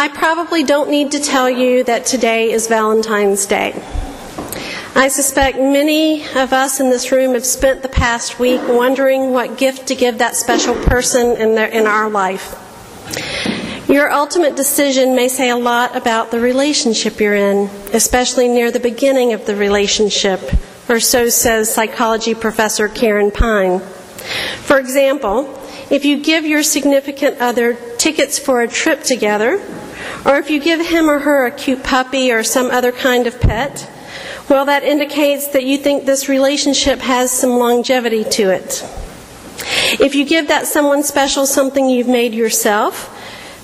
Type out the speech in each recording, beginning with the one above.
I probably don't need to tell you that today is Valentine's Day. I suspect many of us in this room have spent the past week wondering what gift to give that special person in, their, in our life. Your ultimate decision may say a lot about the relationship you're in, especially near the beginning of the relationship, or so says psychology professor Karen Pine. For example, if you give your significant other tickets for a trip together, or if you give him or her a cute puppy or some other kind of pet, well, that indicates that you think this relationship has some longevity to it. If you give that someone special something you've made yourself,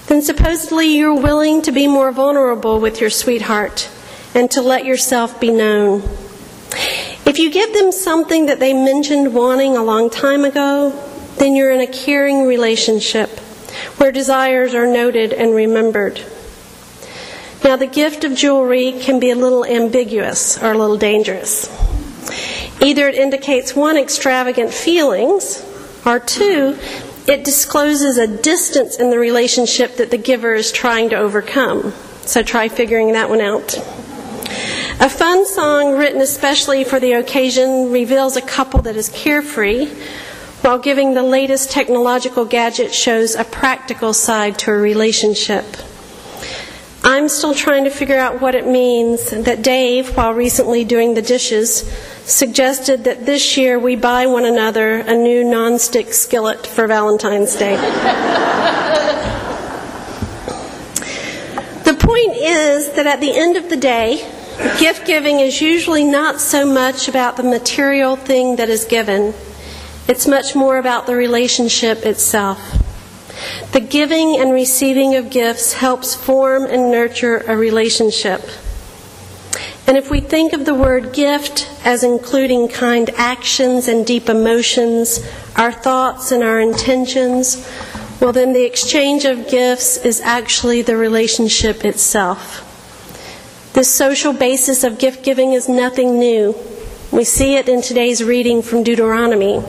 then supposedly you're willing to be more vulnerable with your sweetheart and to let yourself be known. If you give them something that they mentioned wanting a long time ago, then you're in a caring relationship where desires are noted and remembered. Now, the gift of jewelry can be a little ambiguous or a little dangerous. Either it indicates one, extravagant feelings, or two, it discloses a distance in the relationship that the giver is trying to overcome. So try figuring that one out. A fun song written especially for the occasion reveals a couple that is carefree while giving the latest technological gadget shows a practical side to a relationship. I'm still trying to figure out what it means that Dave, while recently doing the dishes, suggested that this year we buy one another a new nonstick skillet for Valentine's Day. the point is that at the end of the day, gift giving is usually not so much about the material thing that is given, it's much more about the relationship itself. The giving and receiving of gifts helps form and nurture a relationship. And if we think of the word gift as including kind actions and deep emotions, our thoughts and our intentions, well, then the exchange of gifts is actually the relationship itself. This social basis of gift giving is nothing new. We see it in today's reading from Deuteronomy.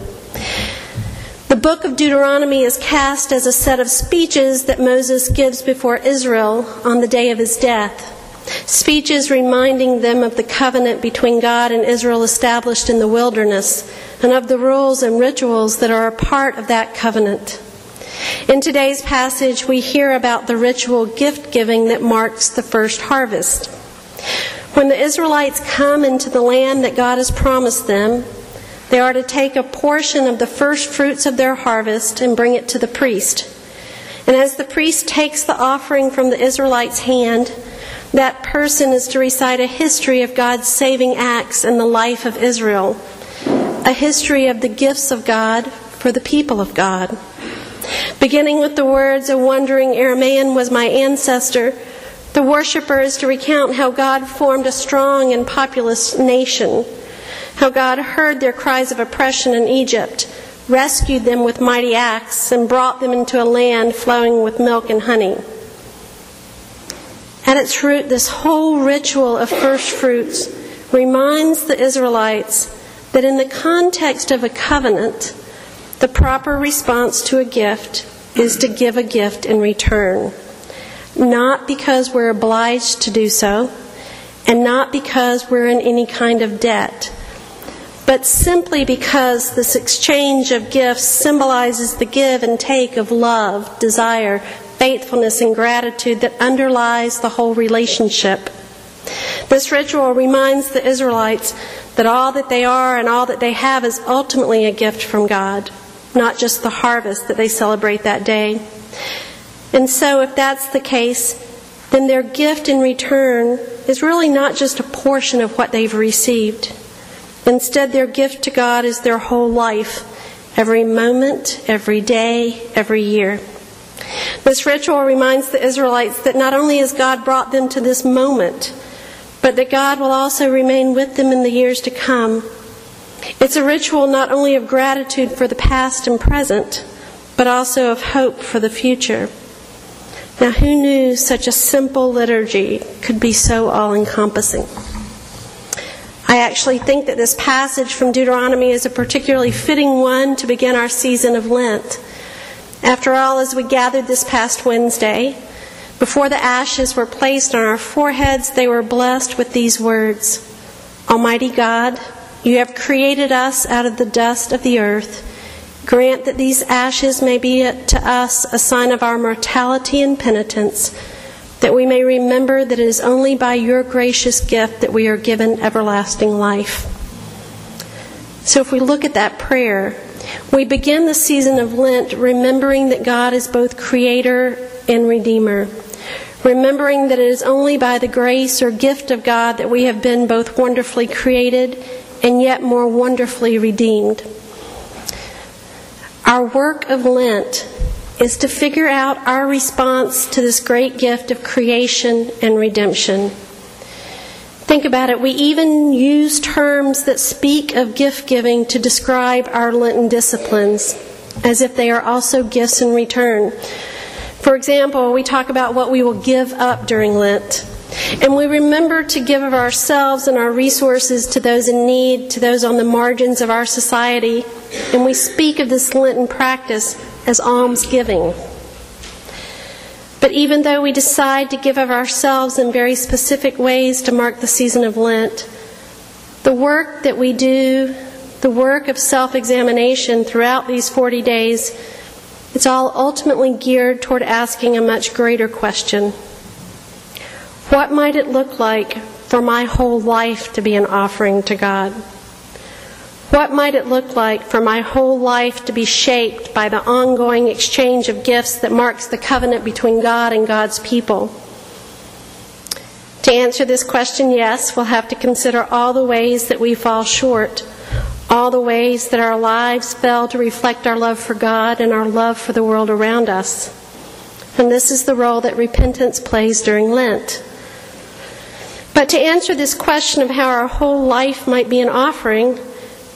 The book of Deuteronomy is cast as a set of speeches that Moses gives before Israel on the day of his death. Speeches reminding them of the covenant between God and Israel established in the wilderness and of the rules and rituals that are a part of that covenant. In today's passage, we hear about the ritual gift giving that marks the first harvest. When the Israelites come into the land that God has promised them, they are to take a portion of the first fruits of their harvest and bring it to the priest. And as the priest takes the offering from the Israelites' hand, that person is to recite a history of God's saving acts in the life of Israel, a history of the gifts of God for the people of God. Beginning with the words, A wandering Aramaean was my ancestor, the worshiper is to recount how God formed a strong and populous nation how God heard their cries of oppression in Egypt, rescued them with mighty acts, and brought them into a land flowing with milk and honey. At its root, this whole ritual of first fruits reminds the Israelites that in the context of a covenant, the proper response to a gift is to give a gift in return. Not because we're obliged to do so, and not because we're in any kind of debt but simply because this exchange of gifts symbolizes the give and take of love, desire, faithfulness, and gratitude that underlies the whole relationship. This ritual reminds the Israelites that all that they are and all that they have is ultimately a gift from God, not just the harvest that they celebrate that day. And so, if that's the case, then their gift in return is really not just a portion of what they've received. Instead, their gift to God is their whole life, every moment, every day, every year. This ritual reminds the Israelites that not only has God brought them to this moment, but that God will also remain with them in the years to come. It's a ritual not only of gratitude for the past and present, but also of hope for the future. Now, who knew such a simple liturgy could be so all encompassing? I actually think that this passage from Deuteronomy is a particularly fitting one to begin our season of Lent. After all, as we gathered this past Wednesday, Before the ashes were placed on our foreheads, they were blessed with these words Almighty God, you have created us out of the dust of the earth. Grant that these ashes may be to us a sign of our mortality and penitence, that we may remember that it is only by your gracious gift that we are given everlasting life. So if we look at that prayer, we begin the season of Lent remembering that God is both creator and redeemer remembering that it is only by the grace or gift of God that we have been both wonderfully created and yet more wonderfully redeemed. Our work of Lent is to figure out our response to this great gift of creation and redemption. Think about it. We even use terms that speak of gift giving to describe our Lenten disciplines, as if they are also gifts in return. For example, we talk about what we will give up during Lent. And we remember to give of ourselves and our resources to those in need, to those on the margins of our society. And we speak of this Lenten practice as almsgiving. But even though we decide to give of ourselves in very specific ways to mark the season of Lent, the work that we do, the work of self examination throughout these 40 days, it's all ultimately geared toward asking a much greater question What might it look like for my whole life to be an offering to God? What might it look like for my whole life to be shaped by the ongoing exchange of gifts that marks the covenant between God and God's people? To answer this question, yes, we'll have to consider all the ways that we fall short all the ways that our lives fail to reflect our love for God and our love for the world around us. And this is the role that repentance plays during Lent. But to answer this question of how our whole life might be an offering,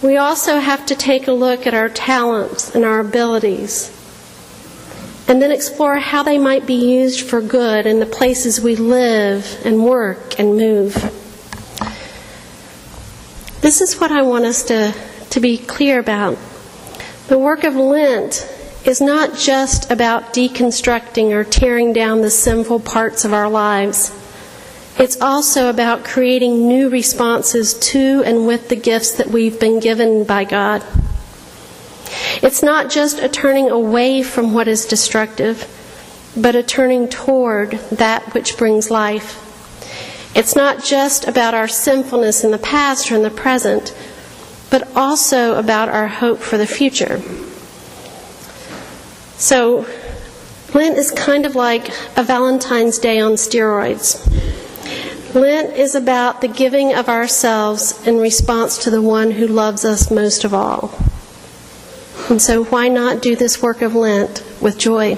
we also have to take a look at our talents and our abilities, and then explore how they might be used for good in the places we live and work and move. This is what I want us to, to be clear about. The work of Lent is not just about deconstructing or tearing down the sinful parts of our lives. It's also about creating new responses to and with the gifts that we've been given by God. It's not just a turning away from what is destructive, but a turning toward that which brings life. It's not just about our sinfulness in the past or in the present, but also about our hope for the future. So, Lent is kind of like a Valentine's Day on steroids. Lent is about the giving of ourselves in response to the one who loves us most of all. And so, why not do this work of Lent with joy?